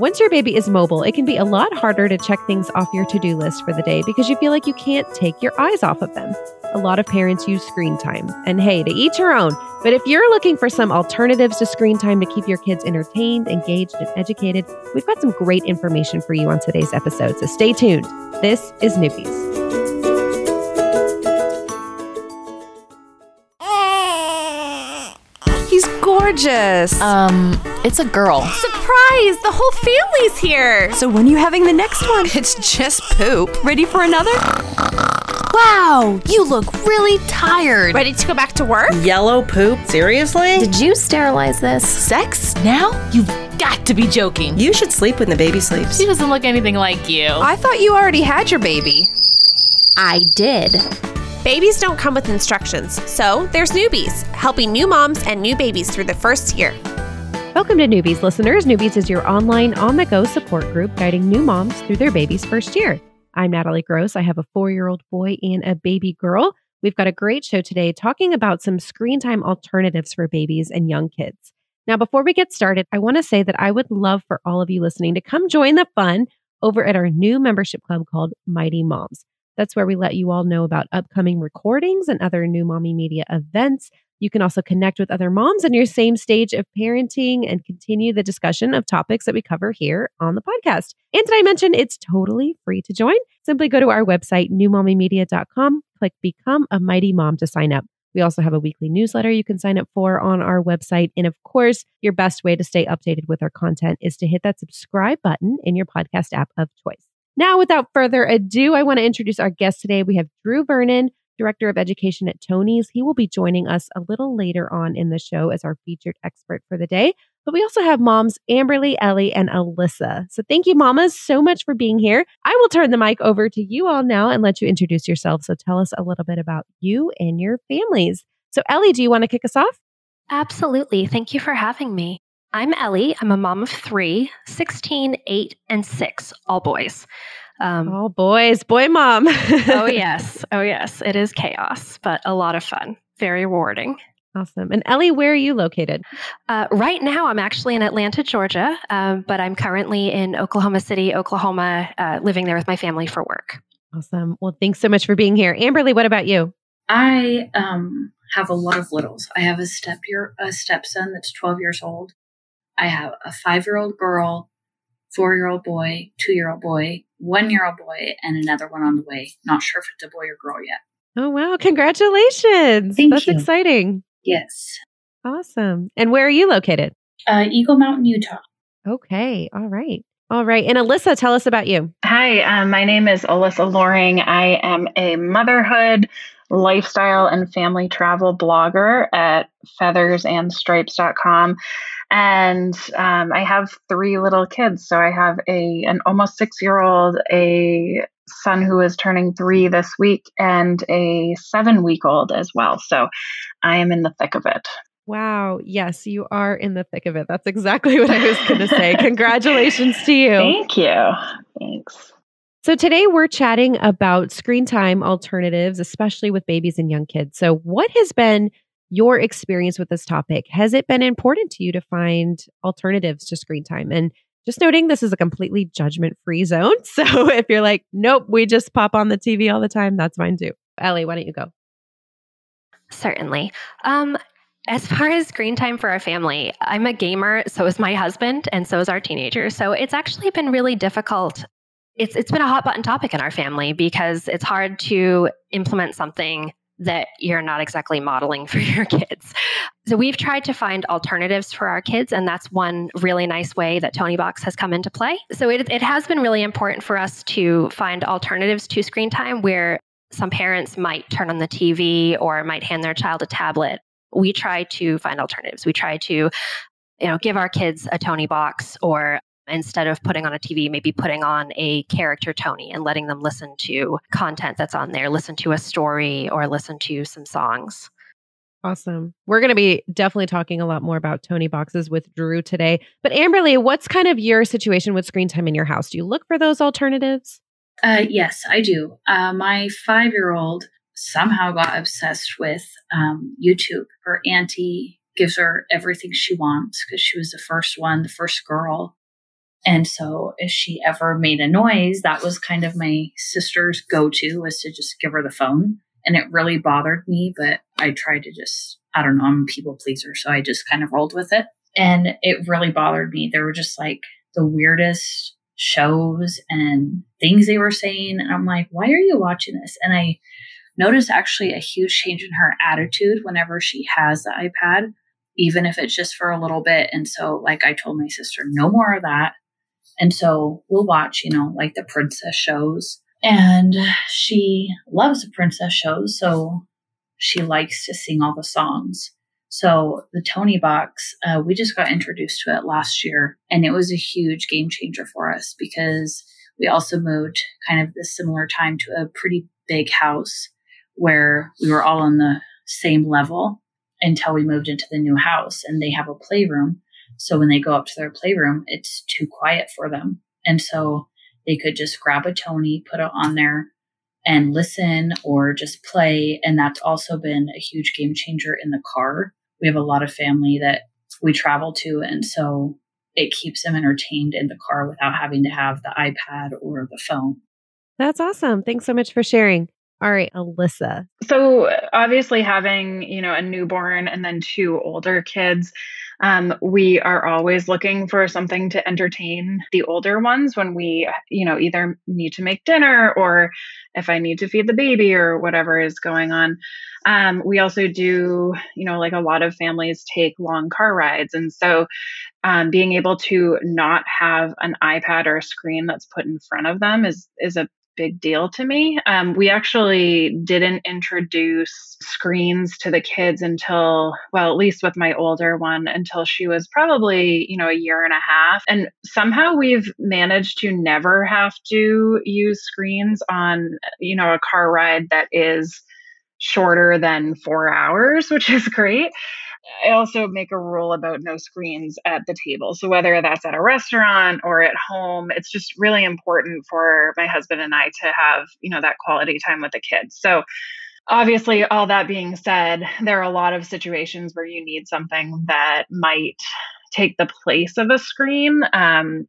Once your baby is mobile, it can be a lot harder to check things off your to do list for the day because you feel like you can't take your eyes off of them. A lot of parents use screen time. And hey, to each her own. But if you're looking for some alternatives to screen time to keep your kids entertained, engaged, and educated, we've got some great information for you on today's episode. So stay tuned. This is Newbies. Gorgeous. Um, it's a girl. Surprise! The whole family's here. So when are you having the next one? It's just poop. Ready for another? Wow, you look really tired. Ready to go back to work? Yellow poop? Seriously? Did you sterilize this? Sex? Now? You've got to be joking. You should sleep when the baby sleeps. She doesn't look anything like you. I thought you already had your baby. I did. Babies don't come with instructions, so there's Newbies, helping new moms and new babies through the first year. Welcome to Newbies, listeners. Newbies is your online on the go support group guiding new moms through their baby's first year. I'm Natalie Gross. I have a four year old boy and a baby girl. We've got a great show today talking about some screen time alternatives for babies and young kids. Now, before we get started, I want to say that I would love for all of you listening to come join the fun over at our new membership club called Mighty Moms. That's where we let you all know about upcoming recordings and other new mommy media events. You can also connect with other moms in your same stage of parenting and continue the discussion of topics that we cover here on the podcast. And did I mention it's totally free to join? Simply go to our website, newmommymedia.com, click Become a Mighty Mom to sign up. We also have a weekly newsletter you can sign up for on our website. And of course, your best way to stay updated with our content is to hit that subscribe button in your podcast app of choice. Now, without further ado, I want to introduce our guest today. We have Drew Vernon, Director of Education at Tonies. He will be joining us a little later on in the show as our featured expert for the day. But we also have moms Amberly, Ellie, and Alyssa. So thank you, mamas, so much for being here. I will turn the mic over to you all now and let you introduce yourselves. So tell us a little bit about you and your families. So, Ellie, do you want to kick us off? Absolutely. Thank you for having me. I'm Ellie. I'm a mom of three 16, 8, and 6, all boys. Um, All boys, boy mom. oh, yes. Oh, yes. It is chaos, but a lot of fun. Very rewarding. Awesome. And Ellie, where are you located? Uh, right now, I'm actually in Atlanta, Georgia, um, but I'm currently in Oklahoma City, Oklahoma, uh, living there with my family for work. Awesome. Well, thanks so much for being here. Amberly, what about you? I um, have a lot of littles. I have a step year, a stepson that's 12 years old. I have a five year old girl, four year old boy, two year old boy, one year old boy, and another one on the way. Not sure if it's a boy or girl yet. Oh, wow. Congratulations. Thank That's you. exciting. Yes. Awesome. And where are you located? Uh, Eagle Mountain, Utah. Okay. All right. All right. And Alyssa, tell us about you. Hi, um, my name is Alyssa Loring. I am a motherhood, lifestyle, and family travel blogger at feathersandstripes.com. And um, I have three little kids. So I have a an almost six year old, a son who is turning three this week, and a seven week old as well. So I am in the thick of it. Wow. Yes, you are in the thick of it. That's exactly what I was going to say. Congratulations to you. Thank you. Thanks. So, today we're chatting about screen time alternatives, especially with babies and young kids. So, what has been your experience with this topic? Has it been important to you to find alternatives to screen time? And just noting this is a completely judgment free zone. So, if you're like, nope, we just pop on the TV all the time, that's fine too. Ellie, why don't you go? Certainly. Um, as far as screen time for our family, I'm a gamer, so is my husband, and so is our teenager. So it's actually been really difficult. It's it's been a hot button topic in our family because it's hard to implement something that you're not exactly modeling for your kids. So we've tried to find alternatives for our kids, and that's one really nice way that Toniebox has come into play. So it, it has been really important for us to find alternatives to screen time where some parents might turn on the TV or might hand their child a tablet we try to find alternatives. We try to you know, give our kids a Toniebox or instead of putting on a TV, maybe putting on a character Tonie and letting them listen to content that's on there, listen to a story or listen to some songs. Awesome. We're going to be definitely talking a lot more about Tonieboxes with Drew today. But Amberly, what's kind of your situation with screen time in your house? Do you look for those alternatives? Uh, yes, I do. Uh, my five year old somehow got obsessed with um, YouTube. Her auntie gives her everything she wants because she was the first one, the first girl. And so if she ever made a noise, that was kind of my sister's go to was to just give her the phone. And it really bothered me, but I tried to just, I don't know, I'm a people pleaser. So I just kind of rolled with it. And it really bothered me. There were just like the weirdest shows and things they were saying. And I'm like, why are you watching this? And I noticed actually a huge change in her attitude whenever she has the iPad, even if it's just for a little bit. And so, like, I told my sister, no more of that. And so we'll watch, you know, like the princess shows. And she loves the princess shows. So she likes to sing all the songs. So the Toniebox, uh, we just got introduced to it last year, and it was a huge game changer for us because we also moved kind of the similar time to a pretty big house where we were all on the same level until we moved into the new house, and they have a playroom. So when they go up to their playroom, it's too quiet for them, and so they could just grab a Tonie, put it on there, and listen or just play. And that's also been a huge game changer in the car we have a lot of family that we travel to. And so it keeps them entertained in the car without having to have the iPad or the phone. That's awesome. Thanks so much for sharing. All right, Alyssa. So obviously having, you know, a newborn and then two older kids, um, we are always looking for something to entertain the older ones when we, you know, either need to make dinner or if I need to feed the baby or whatever is going on. Um, we also do, you know, like a lot of families take long car rides. And so um, being able to not have an iPad or a screen that's put in front of them is, is a big deal to me. Um, we actually didn't introduce screens to the kids until, well, at least with my older one, until she was probably, you know, a year and a half. And somehow we've managed to never have to use screens on, you know, a car ride that is shorter than four hours, which is great. I also make a rule about no screens at the table. So whether that's at a restaurant or at home, it's just really important for my husband and I to have, you know, that quality time with the kids. So obviously all that being said, there are a lot of situations where you need something that might take the place of a screen. Um,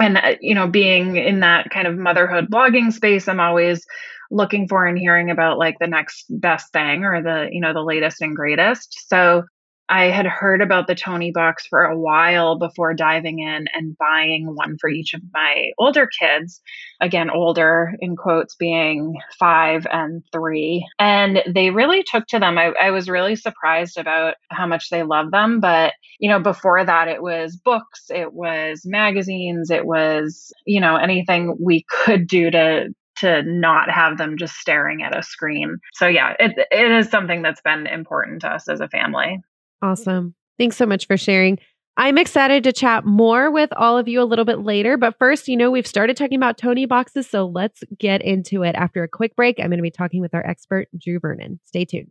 and uh, you know being in that kind of motherhood blogging space i'm always looking for and hearing about like the next best thing or the you know the latest and greatest so I had heard about the Toniebox for a while before diving in and buying one for each of my older kids. Again, older in quotes being five and three. And they really took to them. I, I was really surprised about how much they love them. But, you know, before that, it was books, it was magazines, it was, you know, anything we could do to to not have them just staring at a screen. So yeah, it it is something that's been important to us as a family. Awesome. Thanks so much for sharing. I'm excited to chat more with all of you a little bit later. But first, you know, we've started talking about Tonieboxes. So let's get into it. After a quick break, I'm going to be talking with our expert, Drew Vernon. Stay tuned.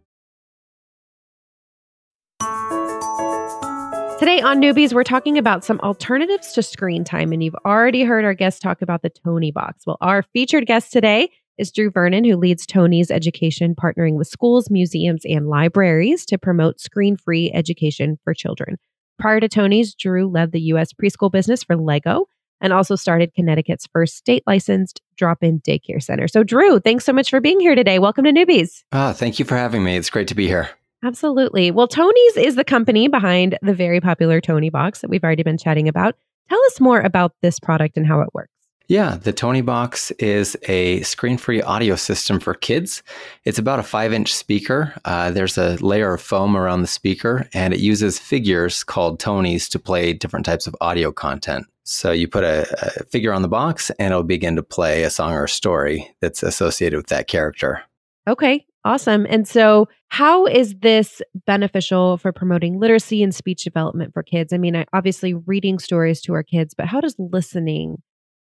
Today on Newbies, we're talking about some alternatives to screen time, and you've already heard our guest talk about the Toniebox. Well, our featured guest today is Drew Vernon, who leads Tonies education, partnering with schools, museums, and libraries to promote screen free education for children. Prior to Tonies, Drew led the U.S. preschool business for Lego and also started Connecticut's first state licensed drop in daycare center. So, Drew, thanks so much for being here today. Welcome to Newbies. Ah, thank you for having me. It's great to be here. Absolutely. Well, Tonies is the company behind the very popular Toniebox that we've already been chatting about. Tell us more about this product and how it works. Yeah, the Toniebox is a screen free audio system for kids. It's about a five inch speaker. Uh, there's a layer of foam around the speaker, and it uses figures called Tonies to play different types of audio content. So you put a, a figure on the box, and it'll begin to play a song or a story that's associated with that character. Okay, awesome. And so, how is this beneficial for promoting literacy and speech development for kids? I mean, obviously, reading stories to our kids, but how does listening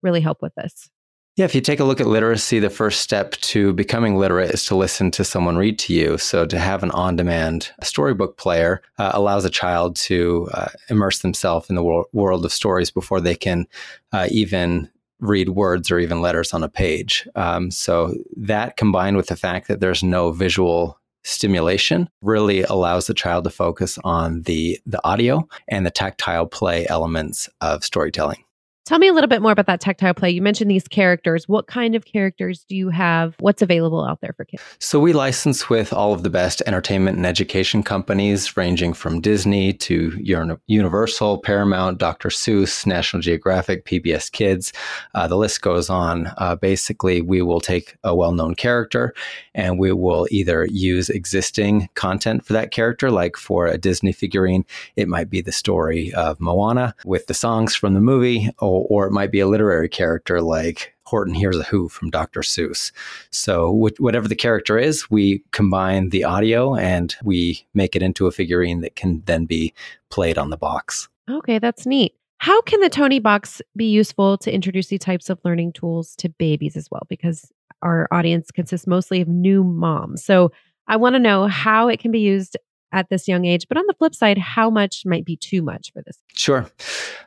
really help with this? Yeah, if you take a look at literacy, the first step to becoming literate is to listen to someone read to you. So, to have an on demand storybook player uh, allows a child to uh, immerse themselves in the wor- world of stories before they can uh, even read words or even letters on a page. Um, so, that combined with the fact that there's no visual stimulation really allows the child to focus on the the audio and the tactile play elements of storytelling. Tell me a little bit more about that tactile play. You mentioned these characters. What kind of characters do you have? What's available out there for kids? So, we license with all of the best entertainment and education companies, ranging from Disney to Universal, Paramount, Dr. Seuss, National Geographic, PBS Kids. Uh, the list goes on. Uh, basically, we will take a well known character and we will either use existing content for that character, like for a Disney figurine, it might be the story of Moana with the songs from the movie or it might be a literary character like Horton Hears a Who from Dr. Seuss. So, whatever the character is, we combine the audio and we make it into a figurine that can then be played on the box. Okay, that's neat. How can the Toniebox be useful to introduce these types of learning tools to babies as well? Because our audience consists mostly of new moms. So, I want to know how it can be used at this young age. But on the flip side, how much might be too much for this? Sure.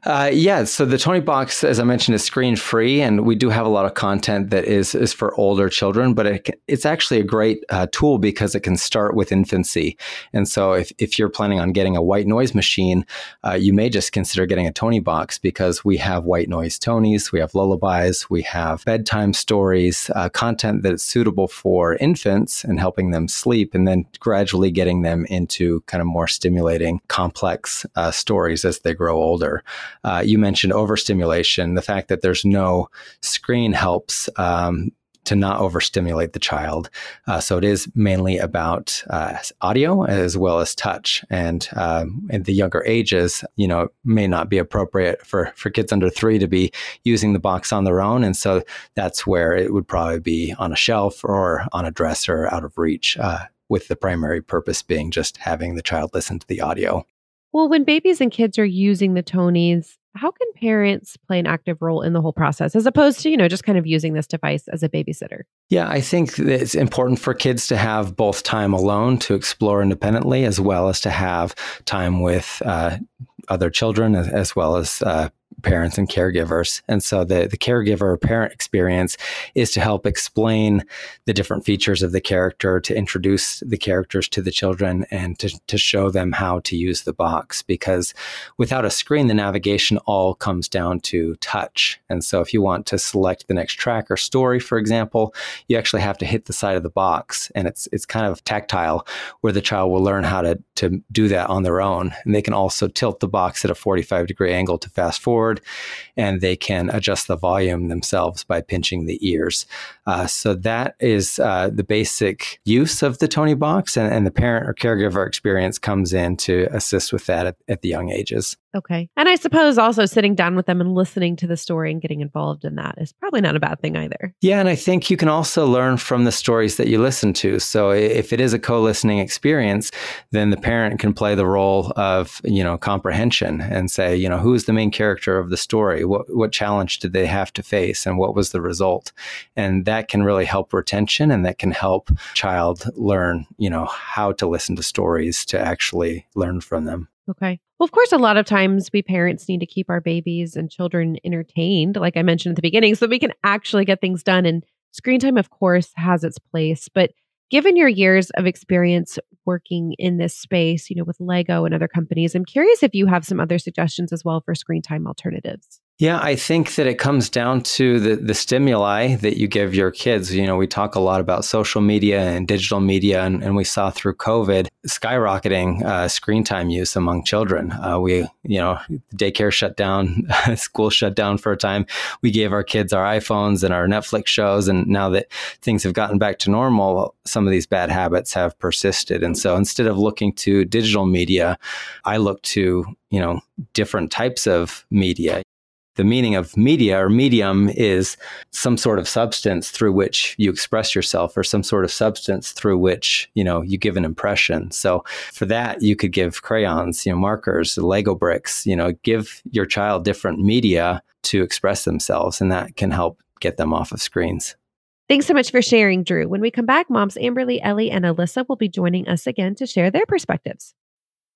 Uh, yeah. So the Toniebox, as I mentioned, is screen free, and we do have a lot of content that is is for older children. But it, it's actually a great uh, tool because it can start with infancy. And so if if you're planning on getting a white noise machine, uh, you may just consider getting a Toniebox because we have white noise Tonies, we have lullabies, we have bedtime stories, uh, content that is suitable for infants and helping them sleep, and then gradually getting them into into kind of more stimulating, complex uh, stories as they grow older. Uh, you mentioned overstimulation. The fact that there's no screen helps. Um, to not overstimulate the child. Uh, so it is mainly about uh, audio as well as touch. And um, in the younger ages, you know, may not be appropriate for, for kids under three to be using the box on their own. And so that's where it would probably be on a shelf or on a dresser out of reach uh, with the primary purpose being just having the child listen to the audio. Well, when babies and kids are using the Tonies, how can parents play an active role in the whole process as opposed to, you know, just kind of using this device as a babysitter? Yeah, I think it's important for kids to have both time alone to explore independently as well as to have time with uh, other children as well as uh, parents and caregivers. And so the, the caregiver parent experience is to help explain the different features of the character, to introduce the characters to the children, and to, to show them how to use the box. Because without a screen, the navigation all comes down to touch. And so if you want to select the next track or story, for example, you actually have to hit the side of the box. And it's it's kind of tactile where the child will learn how to, to do that on their own. And they can also tilt the box at a 45 degree angle to fast forward forward, and they can adjust the volume themselves by pinching the ears. Uh, so that is uh, the basic use of the Toniebox, and, and, the parent or caregiver experience comes in to assist with that at, at the young ages. Okay. And I suppose also sitting down with them and listening to the story and getting involved in that is probably not a bad thing either. Yeah. And I think you can also learn from the stories that you listen to. So if it is a co listening experience, then the parent can play the role of, you know, comprehension and say, you know, who's the main character of the story? What, what challenge did they have to face and what was the result? And that can really help retention and that can help child learn, you know, how to listen to stories to actually learn from them. Okay. Well, of course, a lot of times we parents need to keep our babies and children entertained, like I mentioned at the beginning, so we can actually get things done. And screen time, of course, has its place. But given your years of experience working in this space, you know, with Lego and other companies, I'm curious if you have some other suggestions as well for screen time alternatives. Yeah, I think that it comes down to the, the stimuli that you give your kids. You know, we talk a lot about social media and digital media, and, and we saw through COVID skyrocketing uh, screen time use among children. Uh, we, you know, daycare shut down, school shut down for a time. We gave our kids our iPhones and our Netflix shows, and now that things have gotten back to normal, some of these bad habits have persisted. And so instead of looking to digital media, I look to you know different types of media the meaning of media or medium is some sort of substance through which you express yourself or some sort of substance through which you know you give an impression so for that you could give crayons you know markers lego bricks you know give your child different media to express themselves and that can help get them off of screens Thanks so much for sharing, Drew. When we come back, moms Amberly, Ellie, and Alyssa will be joining us again to share their perspectives.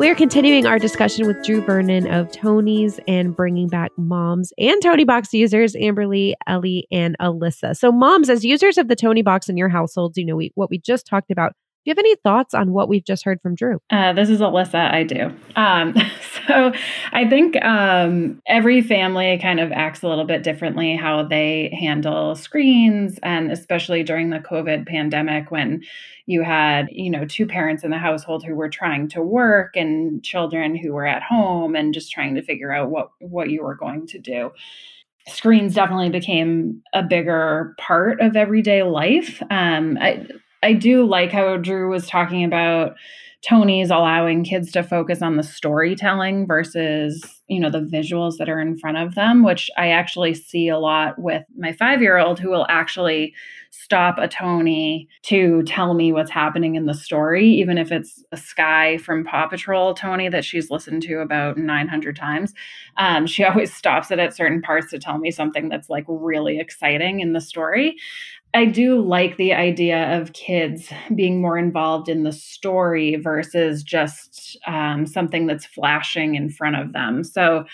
We're continuing our discussion with Drew Vernon of Tonies and bringing back moms and Toniebox users, Amberly, Ellie, and Alyssa. So, moms, as users of the Toniebox in your households, you know we, what we just talked about. Do you have any thoughts on what we've just heard from Drew? Uh, this is Alyssa. I do. Um, so I think um, every family kind of acts a little bit differently how they handle screens, and especially during the COVID pandemic when you had, you know, two parents in the household who were trying to work and children who were at home and just trying to figure out what what you were going to do screens definitely became a bigger part of everyday life. Um, I, I do like how Drew was talking about Tonies allowing kids to focus on the storytelling versus, you know, the visuals that are in front of them, which I actually see a lot with my five year old who will actually stop a Tonie to tell me what's happening in the story, even if it's a Skye from Paw Patrol Tonie that she's listened to about 900 times. Um, she always stops it at certain parts to tell me something that's like really exciting in the story. I do like the idea of kids being more involved in the story versus just um, something that's flashing in front of them. So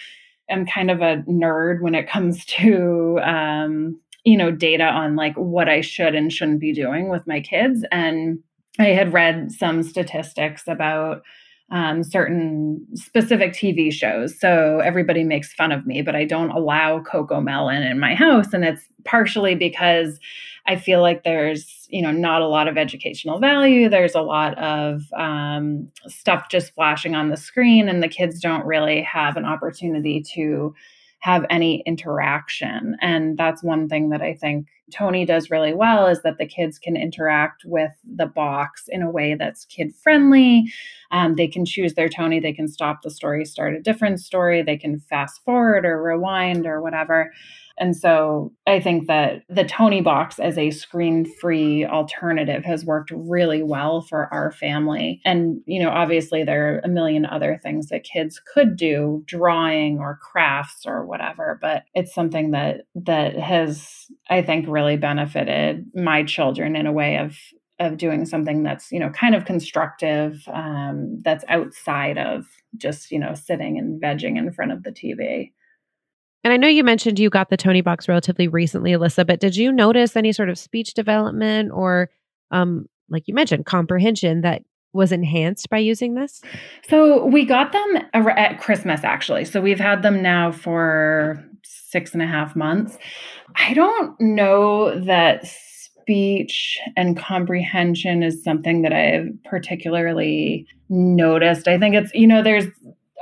I'm kind of a nerd when it comes to, um, you know, data on like what I should and shouldn't be doing with my kids. And I had read some statistics about um, certain specific TV shows. So everybody makes fun of me, but I don't allow CocoMelon in my house. And it's partially because I feel like there's, you know, not a lot of educational value. There's a lot of um, stuff just flashing on the screen, and the kids don't really have an opportunity to have any interaction. And that's one thing that I think Tonie does really well is that the kids can interact with the box in a way that's kid friendly. Um, they can choose their Tonie, they can stop the story, start a different story, they can fast forward or rewind or whatever. And so I think that the Toniebox as a screen free alternative has worked really well for our family. And, you know, obviously there are a million other things that kids could do, drawing or crafts or whatever, but it's something that that has, I think, really benefited my children in a way of of doing something that's you know kind of constructive um, that's outside of just you know sitting and vegging in front of the tv and I know you mentioned you got the Toniebox relatively recently, Alyssa, but did you notice any sort of speech development or, um, like you mentioned, comprehension that was enhanced by using this? So we got them at Christmas, actually. So we've had them now for six and a half months. I don't know that speech and comprehension is something that I've particularly noticed. I think it's, you know, there's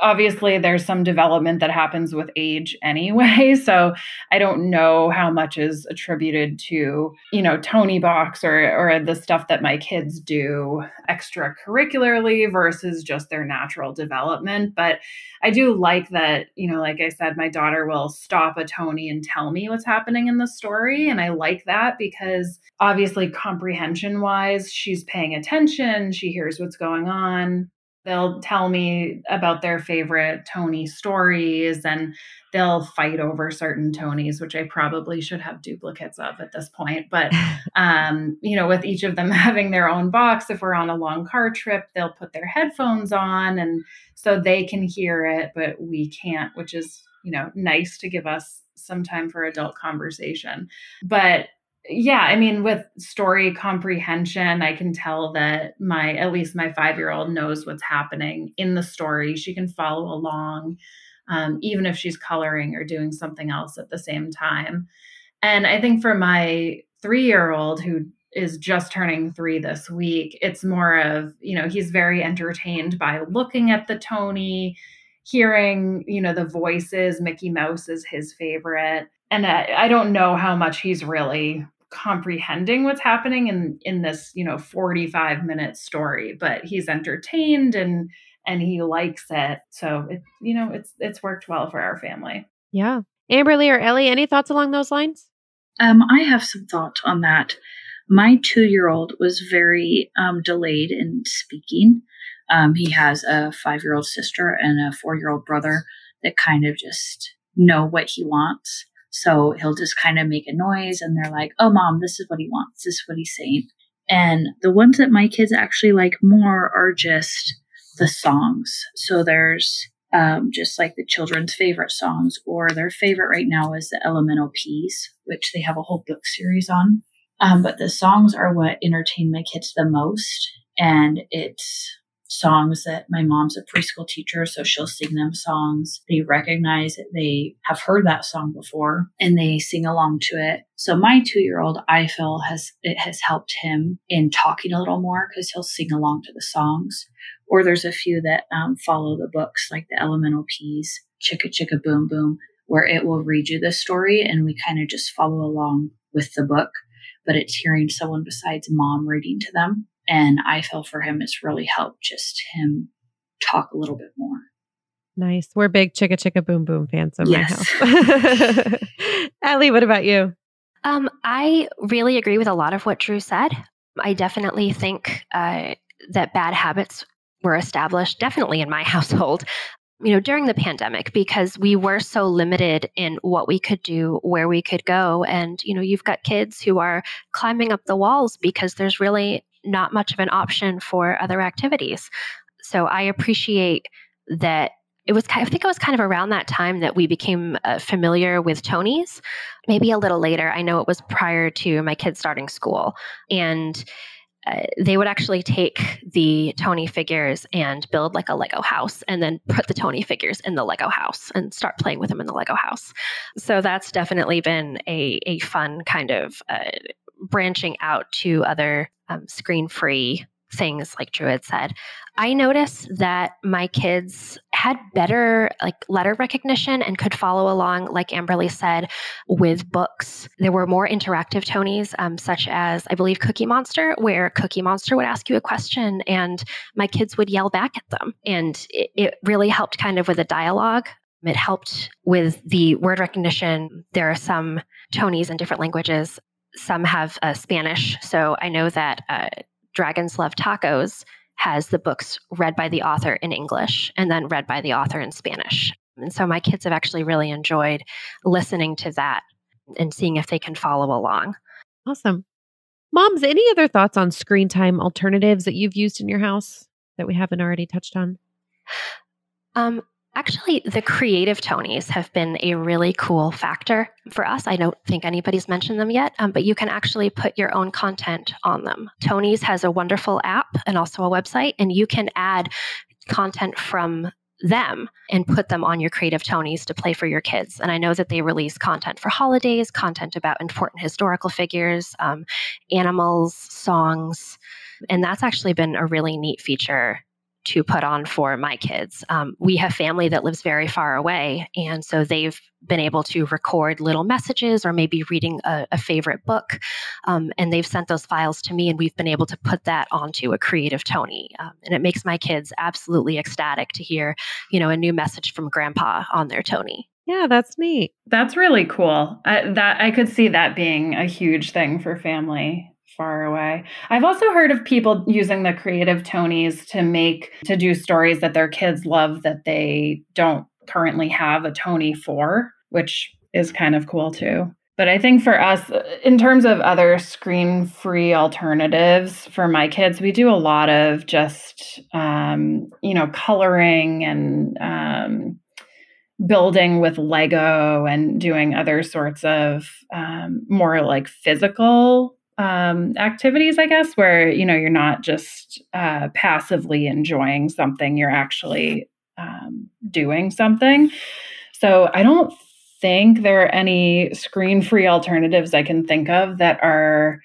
obviously there's some development that happens with age anyway so i don't know how much is attributed to you know Toniebox or or the stuff that my kids do extracurricularly versus just their natural development but i do like that you know like i said my daughter will stop a tonie and tell me what's happening in the story and i like that because obviously comprehension wise she's paying attention she hears what's going on they'll tell me about their favorite Tonie stories and they'll fight over certain Tonies, which I probably should have duplicates of at this point. But, um, you know, with each of them having their own box, if we're on a long car trip, they'll put their headphones on and so they can hear it, but we can't, which is, you know, nice to give us some time for adult conversation. But yeah i mean with story comprehension i can tell that my at least my five year old knows what's happening in the story. She can follow along um, even if she's coloring or doing something else at the same time. And i think for my three year old who is just turning three this week it's more of you know he's very entertained by looking at the tonie hearing you know the voices. Mickey mouse is his favorite. And I, I, don't know how much he's really comprehending what's happening in in this you know 45 minute story but he's entertained and and he likes it. So it you know it's it's worked well for our family. Yeah. Amberly or ellie any thoughts along those lines? Um i have some thoughts on that. My two year old was very um, delayed in speaking. Um, he has a five year old sister and a four year old brother that kind of just know what he wants so he'll just kind of make a noise and they're like, oh, mom, this is what he wants. This is what he's saying. And the ones that my kids actually like more are just the songs. So there's um, just like the children's favorite songs, or their favorite right now is the Elemental Peas, which they have a whole book series on. Um, but the songs are what entertain my kids the most. And it's songs that my mom's a preschool teacher, so she'll sing them songs. They recognize it. They have heard that song before and they sing along to it. So my two year old, I feel has, it has helped him in talking a little more because he'll sing along to the songs. Or there's a few that um, follow the books like the Elemental Peas, Chicka Chicka Boom Boom, where it will read you the story and we kind of just follow along with the book. But it's hearing someone besides mom reading to them. And I feel for him, it's really helped just him talk a little bit more. Nice. We're big chicka chicka boom boom fans of yes. my house. Ellie, what about you? Um, I really agree with a lot of what Drew said. I definitely think uh, that bad habits were established, definitely in my household, you know, during the pandemic because we were so limited in what we could do, where we could go. And, you know, you've got kids who are climbing up the walls because there's really not much of an option for other activities. So I appreciate that it was I think it was kind of around that time that we became uh, familiar with Tonies. Maybe a little later. I know it was prior to my kids starting school, and uh, they would actually take the Tonie figures and build like a Lego house, and then put the Tonie figures in the Lego house and start playing with them in the Lego house. So that's definitely been a a fun kind of uh, branching out to other um, screen free things like druid said i noticed that my kids had better like letter recognition and could follow along like amberly said with books. There were more interactive tonies um, such as i believe cookie monster where cookie monster would ask you a question and my kids would yell back at them. And it, it really helped kind of with the dialogue. It helped with the word recognition. There are some tonies in different languages some have uh, Spanish. So I know that uh, Dragons Love Tacos has the books read by the author in English and then read by the author in Spanish. And so my kids have actually really enjoyed listening to that and seeing if they can follow along. Awesome. Moms, any other thoughts on screen time alternatives that you've used in your house that we haven't already touched on? Um, Actually, the creative Tonies have been a really cool factor for us. I don't think anybody's mentioned them yet, um, but you can actually put your own content on them. Tonies has a wonderful app and also a website, and you can add content from them and put them on your creative Tonies to play for your kids. And I know that they release content for holidays, content about important historical figures, um, animals, songs. And that's actually been a really neat feature to put on for my kids. Um, we have family that lives very far away, and so they've been able to record little messages or maybe reading a, a favorite book, um, and they've sent those files to me, and we've been able to put that onto a Creative Tonie, um, and it makes my kids absolutely ecstatic to hear, you know, a new message from Grandpa on their Tonie. Yeah, that's neat. That's really cool. I, that I could see that being a huge thing for family far away. I've also heard of people using the creative Tonies to make to do stories that their kids love that they don't currently have a Tonie for, which is kind of cool too. But I think for us, in terms of other screen free alternatives for my kids, we do a lot of just, um, you know, coloring and um, building with Lego and doing other sorts of um, more like physical um, activities, I guess, where you know you're not just uh, passively enjoying something; you're actually um, doing something. So I don't think there are any screen-free alternatives I can think of that are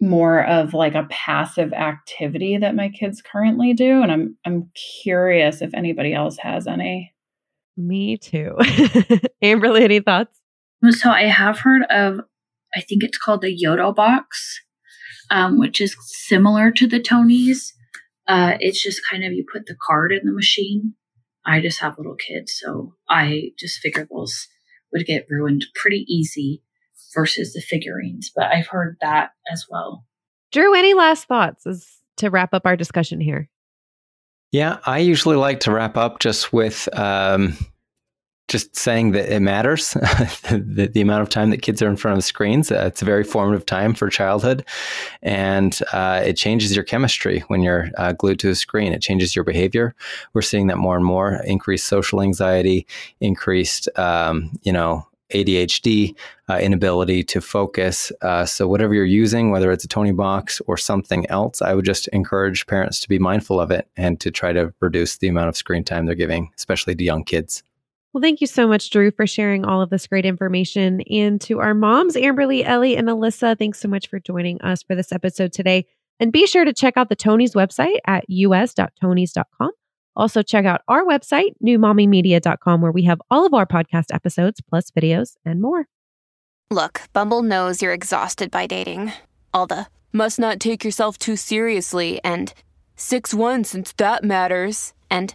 more of like a passive activity that my kids currently do, and I'm I'm curious if anybody else has any. Me too. Amberly, any thoughts? So I have heard of I think it's called the Yoto box, um, which is similar to the Tonies. Uh, it's just kind of you put the card in the machine. I just have little kids, so I just figure those would get ruined pretty easy versus the figurines. But I've heard that as well. Drew, any last thoughts as to wrap up our discussion here? Yeah, I usually like to wrap up just with um, just saying that it matters the, the, amount of time that kids are in front of screens uh, it's a very formative time for childhood and uh, it changes your chemistry when you're uh, glued to a screen it changes your behavior we're seeing that more and more increased social anxiety increased um, you know ADHD, uh, inability to focus. Uh, so, whatever you're using, whether it's a Toniebox or something else, I would just encourage parents to be mindful of it and to try to reduce the amount of screen time they're giving, especially to young kids. Well, thank you so much, Drew, for sharing all of this great information. And to our moms, Amberly, Ellie, and Alyssa, thanks so much for joining us for this episode today. And be sure to check out the Tonies website at us.tonies.com. Also, check out our website, newmommymedia.com, where we have all of our podcast episodes, plus videos and more. Look, Bumble knows you're exhausted by dating. All the must not take yourself too seriously and 6 1 since that matters. And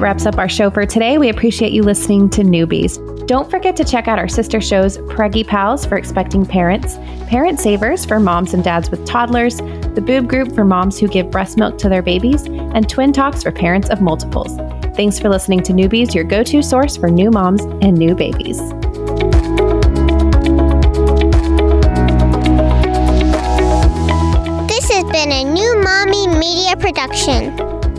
Wraps up our show for today. We appreciate you listening to Newbies. Don't forget to check out our sister shows Preggy Pals for expecting parents, Parent Savers for moms and dads with toddlers, the Boob Group for moms who give breast milk to their babies, and Twin Talks for parents of multiples. Thanks for listening to Newbies, your go to source for new moms and new babies. This has been a New Mommy Media production.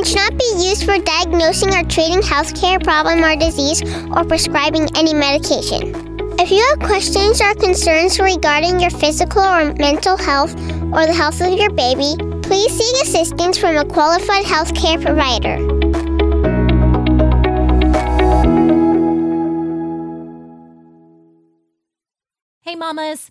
and should not be used for diagnosing or treating healthcare problem or disease or prescribing any medication. If you have questions or concerns regarding your physical or mental health or the health of your baby, please seek assistance from a qualified healthcare provider. Hey, mamas.